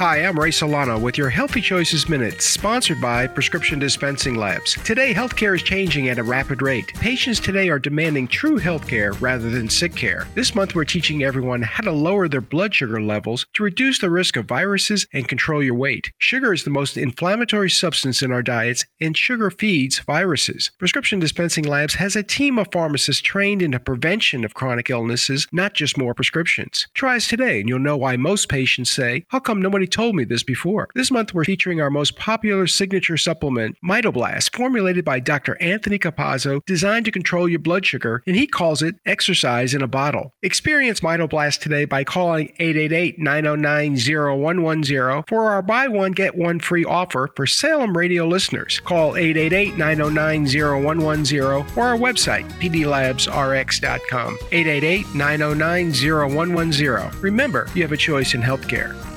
Hi, I'm Ray Solano with your Healthy Choices Minute, sponsored by Prescription Dispensing Labs. Today, healthcare is changing at a rapid rate. Patients today are demanding true healthcare rather than sick care. This month, we're teaching everyone how to lower their blood sugar levels to reduce the risk of viruses and control your weight. Sugar is the most inflammatory substance in our diets, and sugar feeds viruses. Prescription Dispensing Labs has a team of pharmacists trained in the prevention of chronic illnesses, not just more prescriptions. Try us today, and you'll know why most patients say, How come nobody told me this before. This month, we're featuring our most popular signature supplement, Mitoblast, formulated by Dr. Anthony Capazzo, designed to control your blood sugar, and he calls it exercise in a bottle. Experience Mitoblast today by calling 888 909 0110 for our buy one, get one free offer for Salem radio listeners. Call 888 909 0110 or our website, pdlabsrx.com. 888 909 0110. Remember, you have a choice in healthcare.